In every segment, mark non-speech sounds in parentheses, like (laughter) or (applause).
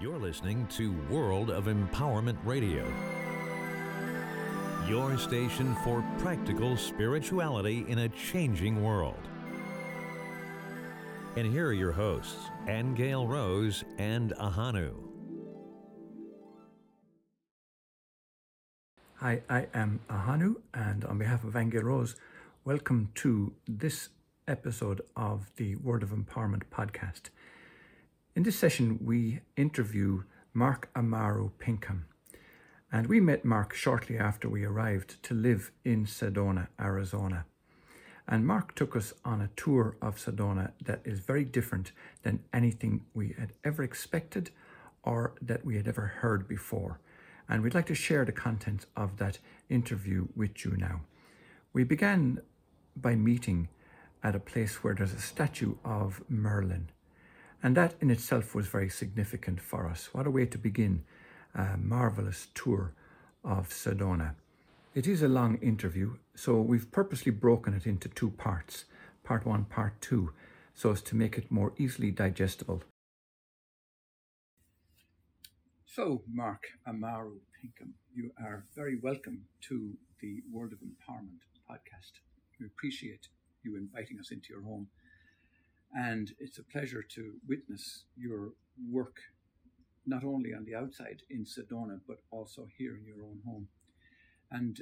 You're listening to World of Empowerment Radio, your station for practical spirituality in a changing world. And here are your hosts, Angel Rose and Ahanu. Hi, I am Ahanu, and on behalf of Angel Rose, welcome to this episode of the World of Empowerment podcast. In this session, we interview Mark Amaru Pinkham. And we met Mark shortly after we arrived to live in Sedona, Arizona. And Mark took us on a tour of Sedona that is very different than anything we had ever expected or that we had ever heard before. And we'd like to share the contents of that interview with you now. We began by meeting at a place where there's a statue of Merlin. And that in itself was very significant for us. What a way to begin a marvelous tour of Sedona. It is a long interview, so we've purposely broken it into two parts part one, part two, so as to make it more easily digestible. So, Mark Amaru Pinkham, you are very welcome to the World of Empowerment podcast. We appreciate you inviting us into your home and it's a pleasure to witness your work, not only on the outside in Sedona, but also here in your own home. And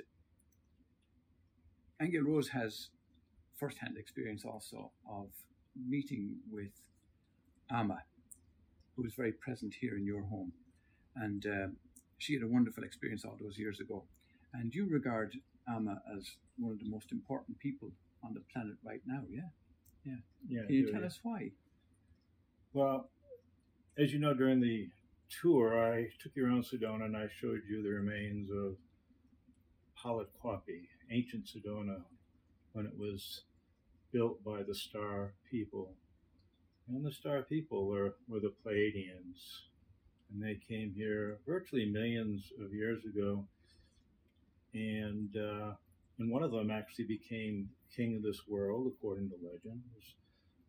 Angel Rose has first-hand experience also of meeting with Amma, who was very present here in your home. And uh, she had a wonderful experience all those years ago. And you regard Amma as one of the most important people on the planet right now, yeah? Yeah. Yeah. Can you tell us why? Well, as you know, during the tour, I took you around Sedona and I showed you the remains of Palatkwapi, ancient Sedona, when it was built by the Star people. And the Star people were, were the Pleiadians. And they came here virtually millions of years ago. And uh, and one of them actually became king of this world, according to legend. Was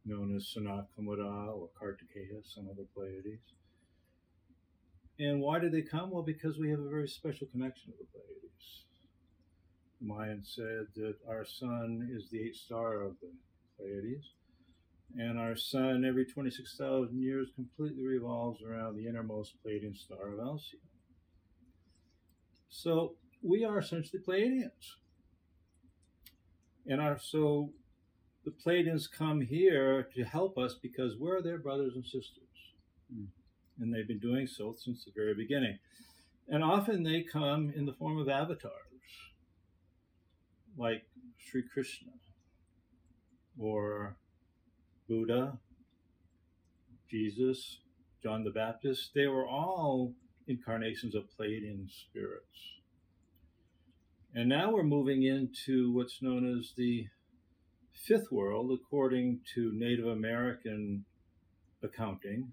known as Sanat Kumara or Kartikeya, of the Pleiades. And why did they come? Well, because we have a very special connection to the Pleiades. The Mayan said that our sun is the eighth star of the Pleiades, and our sun every 26,000 years completely revolves around the innermost Pleiadian star of Alcyon. So we are essentially Pleiadians. And our, so the Pleiadians come here to help us because we're their brothers and sisters. Mm. And they've been doing so since the very beginning. And often they come in the form of avatars, like Sri Krishna or Buddha, Jesus, John the Baptist. They were all incarnations of Pleiadian spirits. And now we're moving into what's known as the fifth world, according to Native American accounting.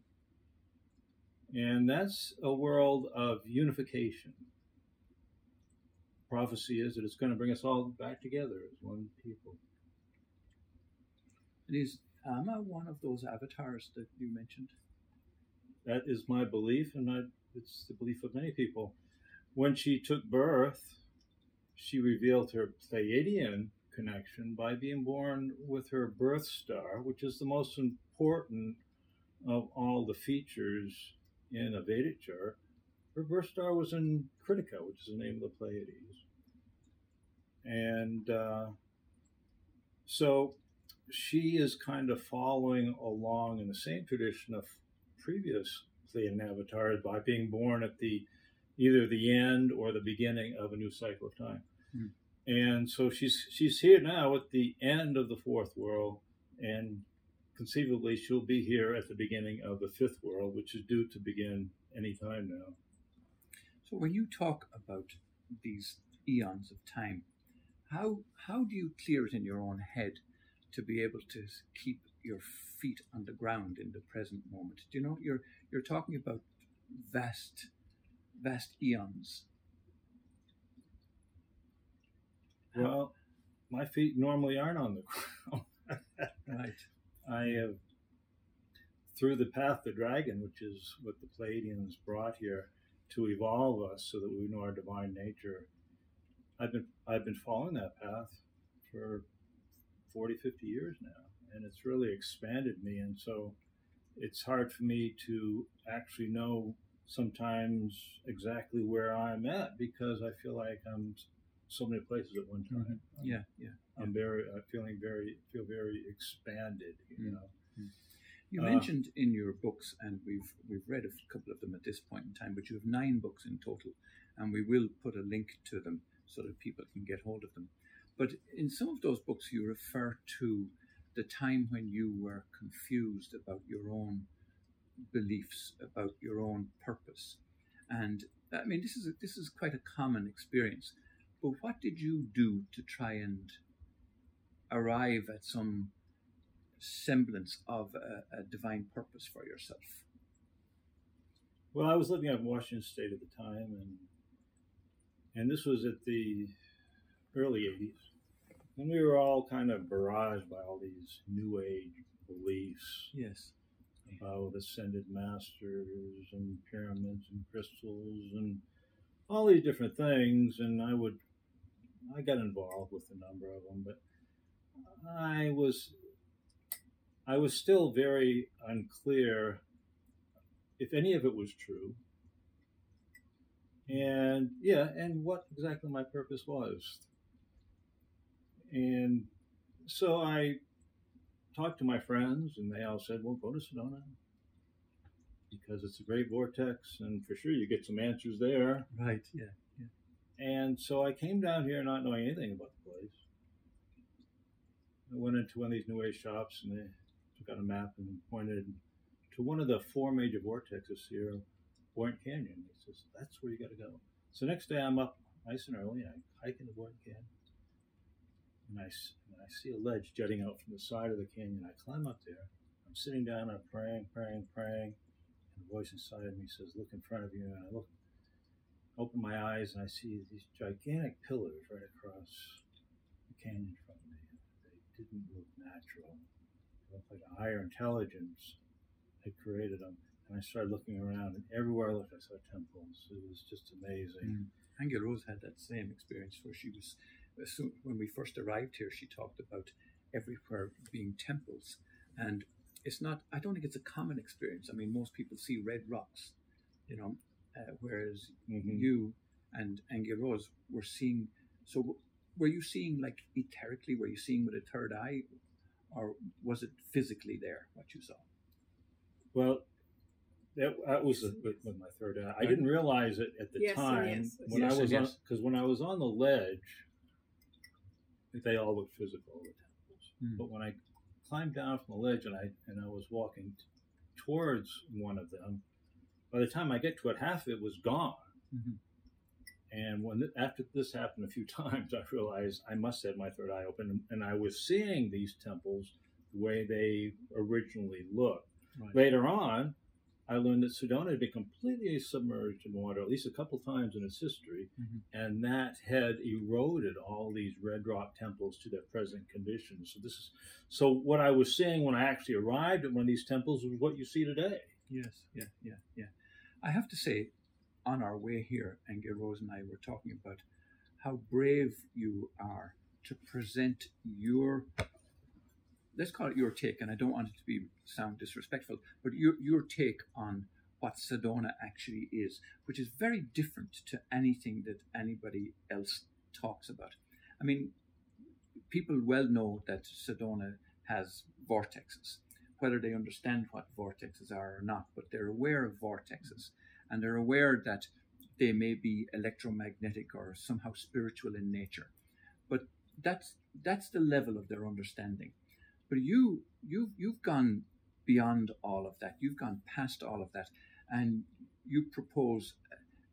And that's a world of unification. Prophecy is that it's going to bring us all back together as one people. And is Amma one of those avatars that you mentioned? That is my belief, and I, it's the belief of many people. When she took birth, she revealed her Pleiadian connection by being born with her birth star, which is the most important of all the features in a Vedic chart. Her birth star was in Krittika, which is the name of the Pleiades. And uh, so she is kind of following along in the same tradition of previous Pleiadian avatars by being born at the either the end or the beginning of a new cycle of time. Hmm. And so she's she's here now at the end of the fourth world, and conceivably she'll be here at the beginning of the fifth world, which is due to begin any time now. So when you talk about these eons of time, how how do you clear it in your own head to be able to keep your feet on the ground in the present moment? Do you know you're you're talking about vast vast eons. Well, my feet normally aren't on the ground. (laughs) Right. I have through the path of the dragon, which is what the Pleiadians brought here to evolve us so that we know our divine nature. I've been I've been following that path for 40, 50 years now, and it's really expanded me. And so it's hard for me to actually know sometimes exactly where I'm at because I feel like I'm so many places at one time. Mm-hmm. Yeah, yeah. I'm very, I'm feeling very, feel very expanded. You Mm. know. You Uh, mentioned in your books, and we've we've read a couple of them at this point in time, but you have nine books in total, and we will put a link to them so that people can get hold of them. But in some of those books, you refer to the time when you were confused about your own beliefs, about your own purpose, and I mean this is a, this is quite a common experience. But what did you do to try and arrive at some semblance of a, a divine purpose for yourself. Well, I was living out in Washington State at the time, and and this was at the early '80s, and we were all kind of barraged by all these New Age beliefs Yes. About ascended masters and pyramids and crystals and all these different things, and I would I got involved with a number of them, but I was I was still very unclear if any of it was true. And yeah, and what exactly my purpose was. And so I talked to my friends, and they all said, Well, go to Sedona because it's a great vortex, and for sure you get some answers there. Right. Yeah. And so I came down here not knowing anything about the place. I went into one of these New Age shops and they took out a map and pointed to one of the four major vortexes here, Boynton Canyon. He says, That's where you got to go. So next day I'm up nice and early and I hike in the Boynton Canyon. And I, and I see a ledge jutting out from the side of the canyon. I climb up there. I'm sitting down, I'm praying, praying, praying. And a voice inside of me says, Look in front of you. And I look open my eyes and I see these gigantic pillars right across the canyon from me. They didn't look natural. They looked like a higher intelligence had created them. And I started looking around, and everywhere I looked, I saw temples. It was just amazing. Mm. Rose had that same experience where she was, as soon, when we first arrived here, she talked about everywhere being temples. And it's not, I don't think it's a common experience. I mean, most people see red rocks, you know, uh, whereas Mhm. you and Angel Rose were seeing, so were you seeing like etherically? Were you seeing with a third eye? Or was it physically there, what you saw? Well, that, that was the, with, with my third eye. I didn't realize it at the Yes time yes. when Yes I and was on because when I was on the ledge, they all looked physical, the temples. Hmm. But when I climbed down from the ledge and I and I was walking t- towards one of them, by the time I get to it, half of it was gone. Mhm. And when th- after this happened a few (laughs) times, I realized I must have my third eye open, and I was seeing these temples the way they originally looked. Right. Later on, I learned that Sedona had been completely submerged in water at least a couple times in its history, Mhm. and that had eroded all these red rock temples to their present condition. So this is so what I was seeing when I actually arrived at one of these temples was what you see today. Yes, yeah, yeah, yeah. I have to say, on our way here, Angel Rose and I were talking about how brave you are to present your let's call it your take, and I don't want it to be sound disrespectful, but your your take on what Sedona actually is, which is very different to anything that anybody else talks about. I mean, people well know that Sedona has vortexes, whether they understand what vortexes are or not, but they're aware of vortexes and they're aware that they may be electromagnetic or somehow spiritual in nature. But that's that's the level of their understanding. But you you've, you've gone beyond all of that. You've gone past all of that, and you propose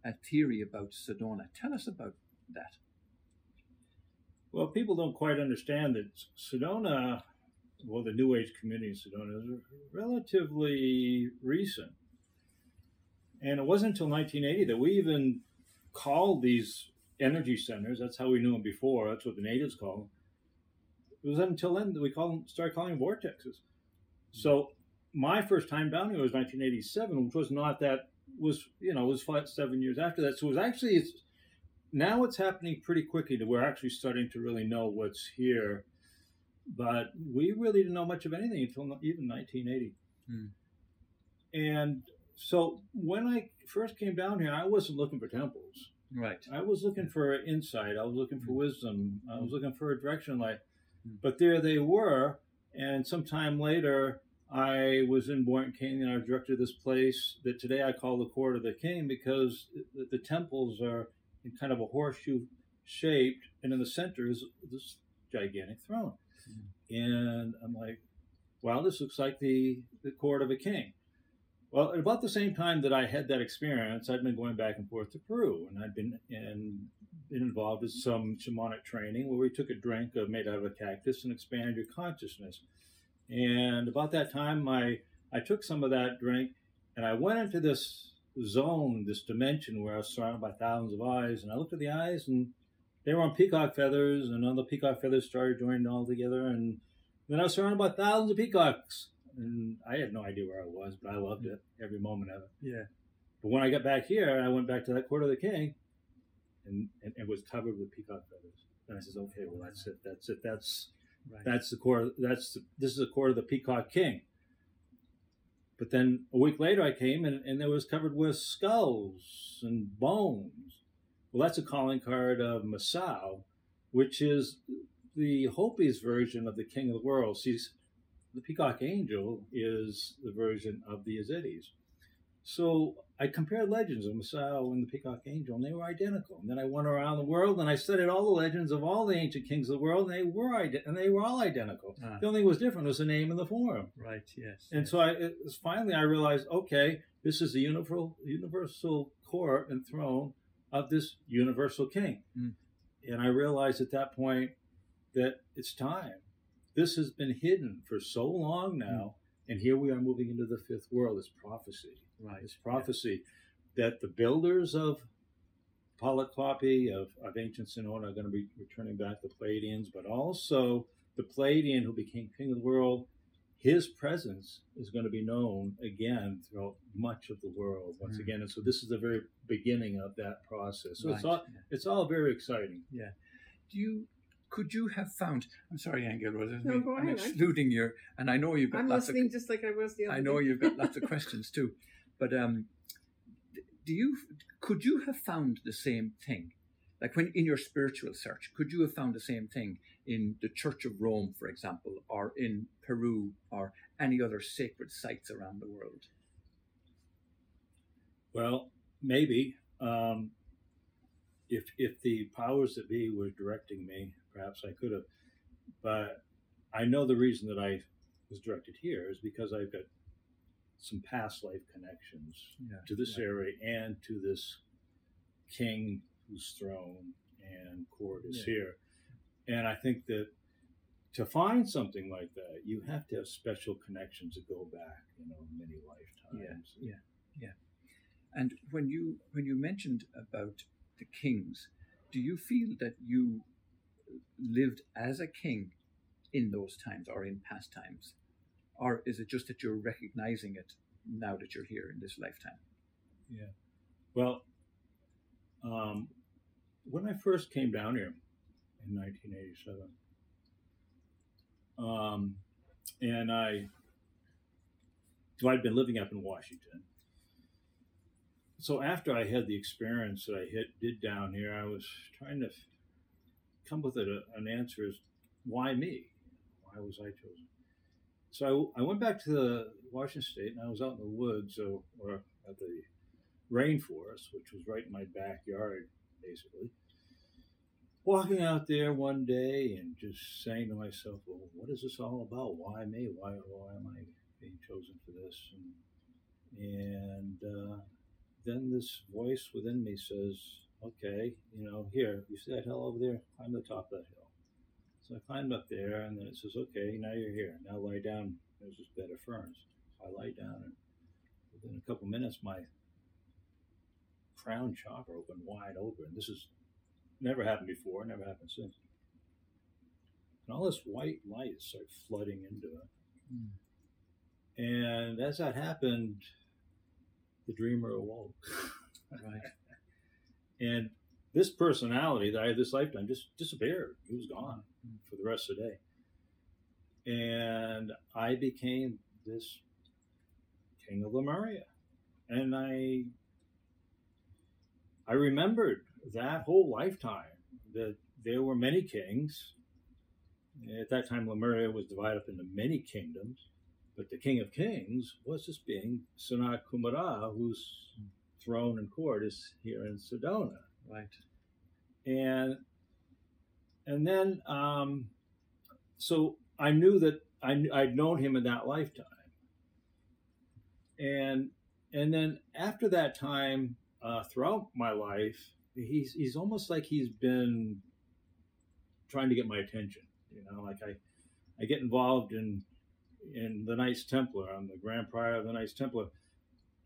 a, a theory about Sedona. Tell us about that. Well, people don't quite understand that Sedona, well, the New Age community in Sedona is relatively recent. And it wasn't until 1980 that we even called these energy centers, that's how we knew them before, that's what the natives call them. It was until then that we call them, started calling them vortexes. So my first time down here was 1987, which was not that was you know was five, seven years after that. So it was actually it's now it's happening pretty quickly to we're actually starting to really know what's here, but we really didn't know much of anything until even 1980. Hmm. And so when I first came down here, I wasn't looking for temples. Right. I was looking for insight. I was looking for wisdom. I was looking for a direction in life. Mm. Hmm. But there they were. And sometime later, I was in Boynton Canyon and I was director of this place that today I call the Court of the King because the, the temples are in kind of a horseshoe shaped, and in the center is this gigantic throne. Hmm. And I'm like, wow, this looks like the, the Court of a King. Well, at about the same time that I had that experience, I'd been going back and forth to Peru, and I'd been in, been involved with some shamanic training where we took a drink made out of a cactus and expanded your consciousness. And about that time, I I took some of that drink, and I went into this zone, this dimension where I was surrounded by thousands of eyes, and I looked at the eyes, and they were on peacock feathers, and all the peacock feathers started joining all together, and then I was surrounded by thousands of peacocks and I had no idea where I was, but I loved it every moment of it. Yeah. But when I got back here, I went back to that court of the king, and, and it was covered with peacock feathers. And I says, okay, well that's it, that's it, that's Right. that's the court. That's the, this is the court of the peacock king. But then a week later, I came and, and it was covered with skulls and bones. Well, that's a calling card of Masao, which is the Hopi's version of the king of the world. See, the peacock angel is the version of the Yazidis. So I compared legends of Masao and the peacock angel, and they were identical. And then I went around the world and I studied all the legends of all the ancient kings of the world, and they were ide- and they were all identical. Ah. The only thing was different was the name and the form. Right. Yes. And yes. so I it was finally I realized, okay, this is the universal universal court and throne of this universal king. Mm. And I realized at that point that it's time. This has been hidden for so long now, and here we are moving into the fifth world. It's prophecy. right. It's prophecy that the builders of Palatkwapi, of, of ancient Sedona, are going to be returning back the Pleiadians, but also the Pleiadian who became king of the world, his presence is going to be known again throughout much of the world once Mm. again. And so this is the very beginning of that process. So it's all it's all very exciting. Yeah. Do you? Could you have found? I'm sorry, Angel Rose. No, go I'm ahead. Excluding your, and I know you've got I'm lots listening of. just like I was the other I know day. you've got lots of (laughs) questions too, but um, do you? Could you have found the same thing, like when in your spiritual search? Could you have found the same thing in the Church of Rome, for example, or in Peru, or any other sacred sites around the world? Well, maybe um, if if the powers that be were directing me, perhaps I could have. But I know the reason that I was directed here is because I've got some past life connections Yeah, to this yeah. area and to this king whose throne and court is Yeah. here. And I think that to find something like that, you have to have special connections that go back, you know, many lifetimes. Yeah, yeah. And when you when you mentioned about the kings, do you feel that you lived as a king in those times or in past times, or is it just that you're recognizing it now that you're here in this lifetime? Yeah. Well, um, when I first came down here in 1987, um, and I, well, I'd been living up in Washington. So after I had the experience that I hit, did down here, I was trying to come with a, an answer as why me? Why was I chosen? So I, I went back to the Washington State, and I was out in the woods, or, or at the rainforest, which was right in my backyard, basically. Walking out there one day and just saying to myself, "Well, what is this all about? Why me? Why why am I being chosen for this?" And, and uh, then this voice within me says, "Okay, you know, here, you see that hill over there? Climb the top of that hill." So I climbed up there, and then it says, "Okay, now you're here. Now lie down. There's this bed of ferns." So I lie down, and within a couple minutes, my crown chakra opened wide open. This has never happened before, never happened since. And all this white light started flooding into it. Mm. And as that happened, the dreamer awoke. (laughs) Right. And this personality that I had this lifetime just disappeared. He was gone for the rest of the day. And I became this king of Lemuria. And I I remembered that whole lifetime that there were many kings. At that time, Lemuria was divided up into many kingdoms, but the king of kings was this being Sanat Kumara, whose throne and court is here in Sedona. Right. And and then, um, so I knew that I, I'd known him in that lifetime. And and then after that time, uh, throughout my life, he's he's almost like he's been trying to get my attention. You know, like I I get involved in in the Knights Templar. I'm the Grand Prior of the Knights Templar,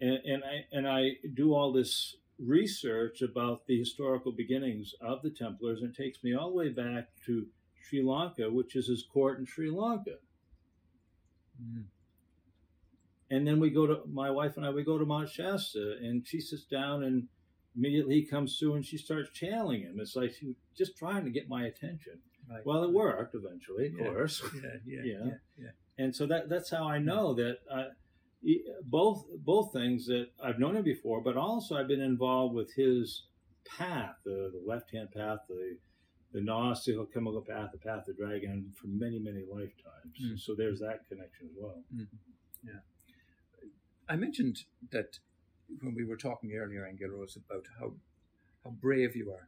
and, and I and I do all this research about the historical beginnings of the Templars, and it takes me all the way back to Sri Lanka, which is his court in Sri Lanka. Mm. And then we go to my wife and I. We go to Mount Shasta, and she sits down, and immediately he comes through, and she starts channeling him. It's like she was just trying to get my attention. Right. Well, it worked eventually, of Yeah. course. Yeah, yeah, (laughs) Yeah. yeah, yeah. And so that that's how I know that uh, both both things that I've known him before, but also I've been involved with his path, the, the left hand path, the the Gnostic alchemical path, the path of the dragon, for many many lifetimes. Mm. So there's that connection as well. Yeah. I mentioned that when we were talking earlier, Angel Rose, about how how brave you are,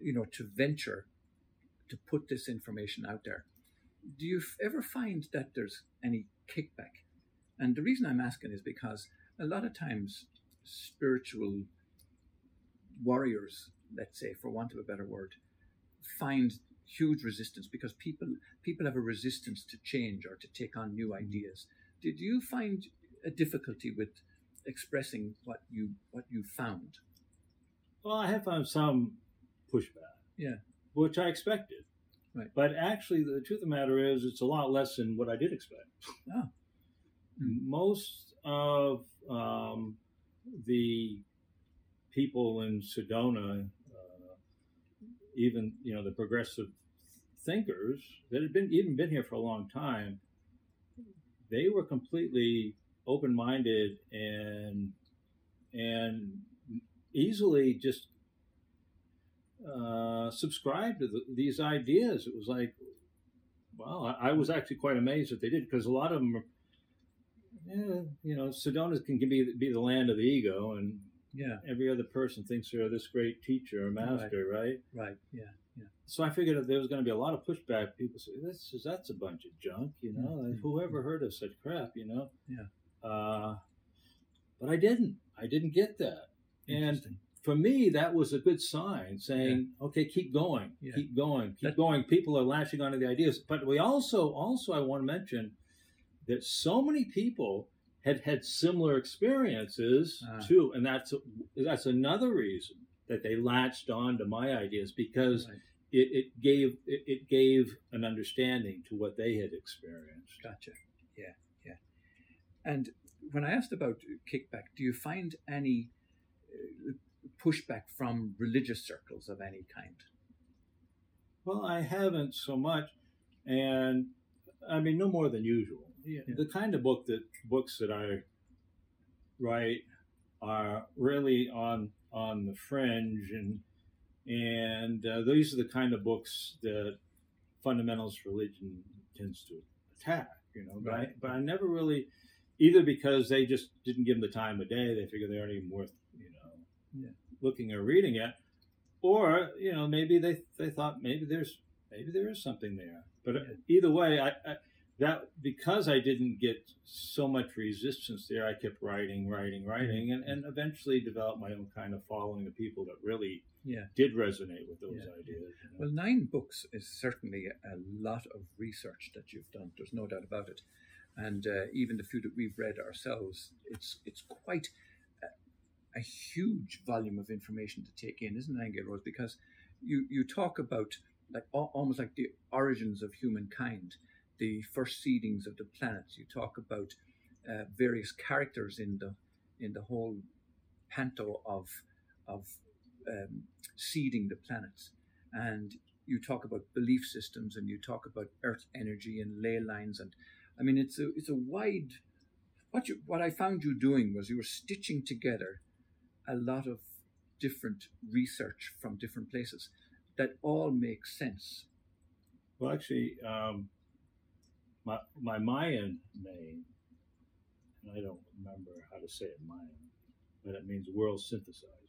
you know, to venture to put this information out there. Do you f- ever find that there's any kickback? And the reason I'm asking is because a lot of times spiritual warriors, let's say, for want of a better word, find huge resistance because people people have a resistance to change or to take on new mm-hmm. ideas. Did you find a difficulty with expressing what you what you found? Well, I have found some pushback. Yeah. Which I expected. Right. But actually, the truth of the matter is, it's a lot less than what I did expect. Ah. Hmm. Most of um, the people in Sedona, uh, even you know the progressive thinkers that had been even been here for a long time, they were completely open-minded and and easily just uh, subscribed to the, these ideas. It was like, wow, I, I was actually quite amazed that they did because a lot of them, are, yeah, you know, Sedona can be be the land of the ego, and Yeah, every other person thinks they're this great teacher or master, right? right. Yeah, yeah. So I figured that there was going to be a lot of pushback. People say this is that's a bunch of junk, you know. Mhm. Whoever heard of such crap, you know? Yeah. Uh, but I didn't. I didn't get that. And Interesting. For me, that was a good sign, saying, "Okay, keep going, Yeah. keep going, keep That- going." People are latching onto the ideas, but we also, also, I want to mention that so many people had had similar experiences Ah. too, and that's that's another reason that they latched on to my ideas because Right. it, it gave it, it gave an understanding to what they had experienced. Gotcha. Yeah, yeah. And when I asked about kickback, do you find any uh, pushback from religious circles of any kind? Well, I haven't so much, and I mean no more than usual. Yeah. The kind of book that books that I write are really on on the fringe, and and uh, these are the kind of books that fundamentalist religion tends to attack. You know, but I, but I never really either because they just didn't give them the time of day. They figure they aren't even worth you know Yeah. Looking or reading it, or you know maybe they they thought maybe there's maybe there is something there. But either way, I, I that because I didn't get so much resistance there, I kept writing, writing, writing, and, and eventually developed my own kind of following of people that really Yeah. did resonate with those Yeah. ideas. you know. Well, nine books is certainly a lot of research that you've done. There's no doubt about it. And uh, even the few that we've read ourselves, it's it's quite a, huge volume of information to take in, isn't it, Angel Rose? Because you you talk about like almost like the origins of humankind, the first seedings of the planets. You talk about uh, various characters in the in the whole panto of of um, seeding the planets, and you talk about belief systems and you talk about Earth energy and ley lines, and I mean it's a it's a wide. What you what I found you doing was you were stitching together a lot of different research from different places that all make sense. Well, actually, um, my my Mayan name, and I don't remember how to say it Mayan, but it means world synthesizer.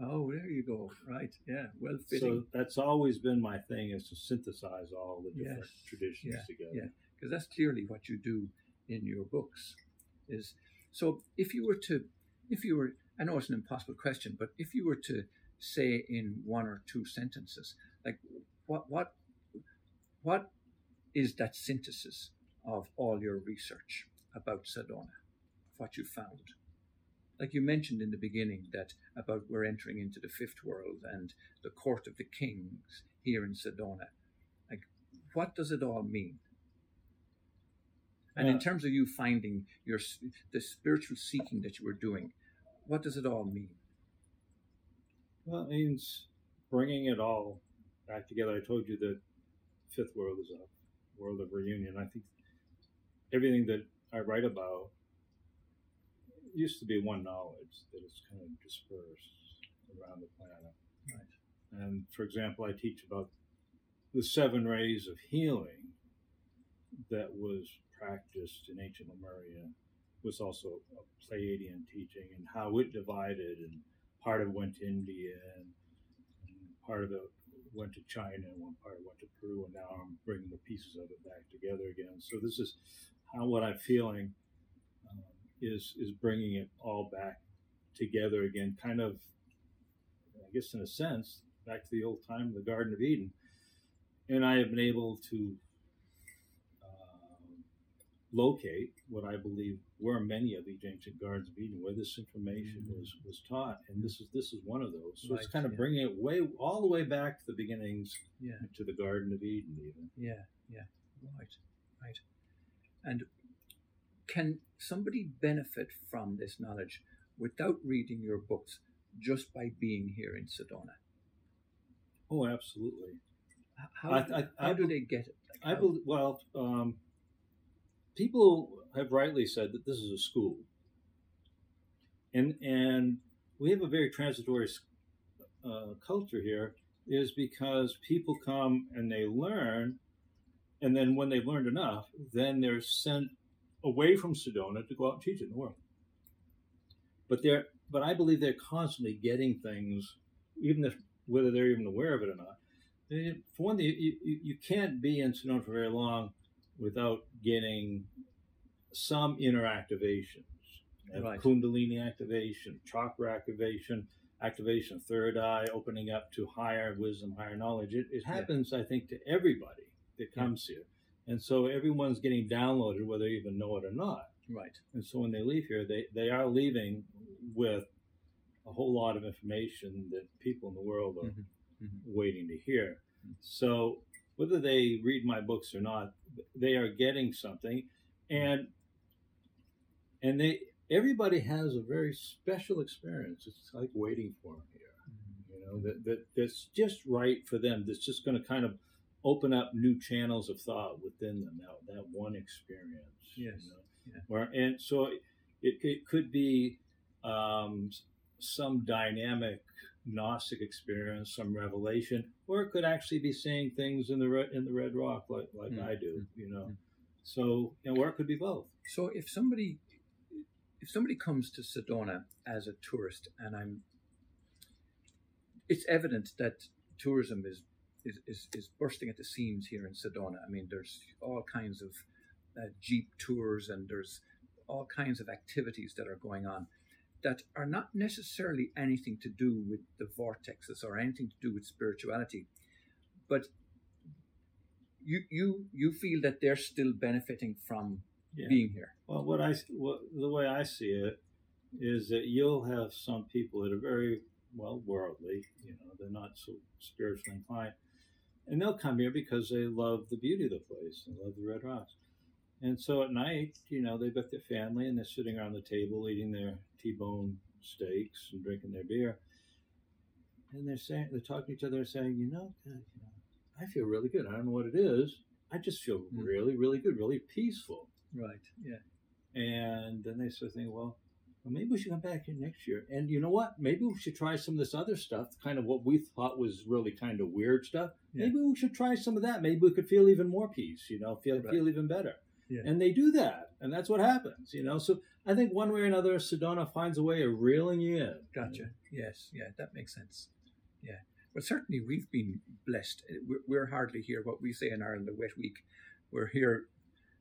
Oh, there you go. Right. Yeah. Well fitting. So that's always been my thing is to synthesize all the different Yes. traditions Yeah, together. yeah. Because that's clearly what you do in your books. Is so if you were to, if you were, I know it's an impossible question, but if you were to say in one or two sentences, like what what what is that synthesis of all your research about Sedona, what you found? Like you mentioned in the beginning that about we're entering into the fifth world and the court of the kings here in Sedona. Like, what does it all mean? And in Uh, terms of you finding your the spiritual seeking that you were doing, what does it all mean? Well, it means bringing it all back together. I told you that fifth world is a world of reunion. I think everything that I write about used to be one knowledge that is kind of dispersed around the planet. Right. And for example, I teach about the seven rays of healing that was practiced in ancient Lemuria was also a Pleiadian teaching and how it divided and part of it went to India and, and part of it went to China and one part went to Peru and now I'm bringing the pieces of it back together again. So this is how what I'm feeling um, is is bringing it all back together again, kind of, I guess in a sense, back to the old time, the Garden of Eden. And I have been able to locate what I believe were many of these ancient gardens of Eden, where this information Mhm. was was taught, and this is this is one of those. So it's kind of yeah. bringing it way all the way back to the beginnings, Yeah. to the Garden of Eden, even. Yeah, yeah, right, right. And can somebody benefit from this knowledge without reading your books just by being here in Sedona? Oh, absolutely. How, I- I- how I do they get it? Like, I how- believe. Well, um, people have rightly said that this is a school, and and we have a very transitory uh, culture here. Is because people come and they learn, and then when they've learned enough, then they're sent away from Sedona to go out and teach it in the world. But they're, but I believe they're constantly getting things, even if whether they're even aware of it or not. For one you, you, you can't be in Sedona for very long without getting some inner activations. Right. Kundalini activation, chakra activation, activation of third eye, opening up to higher wisdom, higher knowledge. It, it Yeah. happens, I think, to everybody that Yeah. comes here. And so everyone's getting downloaded, whether they even know it or not. Right, And so when they leave here, they, they are leaving with a whole lot of information that people in the world are Mhm, mhm. waiting to hear. Mhm. So whether they read my books or not, they are getting something, and and they everybody has a very special experience. It's like waiting for them here, you know, that, that that's just right for them. That's just going to kind of open up new channels of thought within them. That that one experience, Yes. You know? Yeah. Where and so it, it could be um, some dynamic Gnostic experience, some revelation, or it could actually be seeing things in the red, in the red rock like like Mm. I do, you know. Mm. So you know, or it could be both. So if somebody if somebody comes to Sedona as a tourist and I'm it's evident that tourism is is, is, is bursting at the seams here in Sedona. I mean there's all kinds of uh, jeep tours and there's all kinds of activities that are going on that are not necessarily anything to do with the vortexes or anything to do with spirituality but you you you feel that they're still benefiting from Yeah. being here Well, what I what, the way I see it is that you'll have some people that are very well worldly, you know, they're not so spiritually inclined, and they'll come here because they love the beauty of the place and love the red rocks. And so at night, you know, they've got their family and they're sitting around the table eating their T-bone steaks and drinking their beer. And they're saying, they're talking to each other, saying, you know, God, you know, I feel really good. I don't know what it is. I just feel Mm. really, really good, really peaceful. Right. Yeah. And then they start thinking, well, well, maybe we should come back here next year. And you know what? Maybe we should try some of this other stuff, kind of what we thought was really kind of weird stuff. Yeah. Maybe we should try some of that. Maybe we could feel even more peace, you know, feel Right. feel even better. Yeah. And they do that, and that's what happens, you know. So I think one way or another, Sedona finds a way of reeling you in. Gotcha. Yes. Yeah. That makes sense. Yeah. Well, certainly we've been blessed. We're, we're hardly here. What we say in Ireland, the wet week. We're here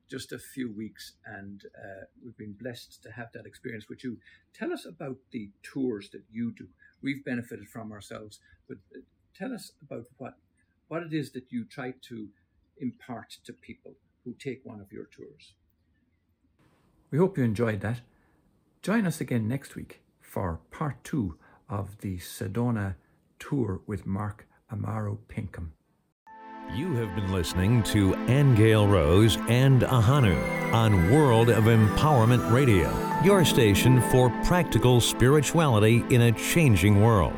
just a few weeks, and uh, we've been blessed to have that experience with you. Tell us about the tours that you do. We've benefited from ourselves, but uh, tell us about what what it is that you try to impart to people who take one of your tours. We hope you enjoyed that. Join us again next week for part two of the Sedona tour with Mark Amaru Pinkham. You have been listening to Angel Rose and Ahanu on World of Empowerment Radio, your station for practical spirituality in a changing world.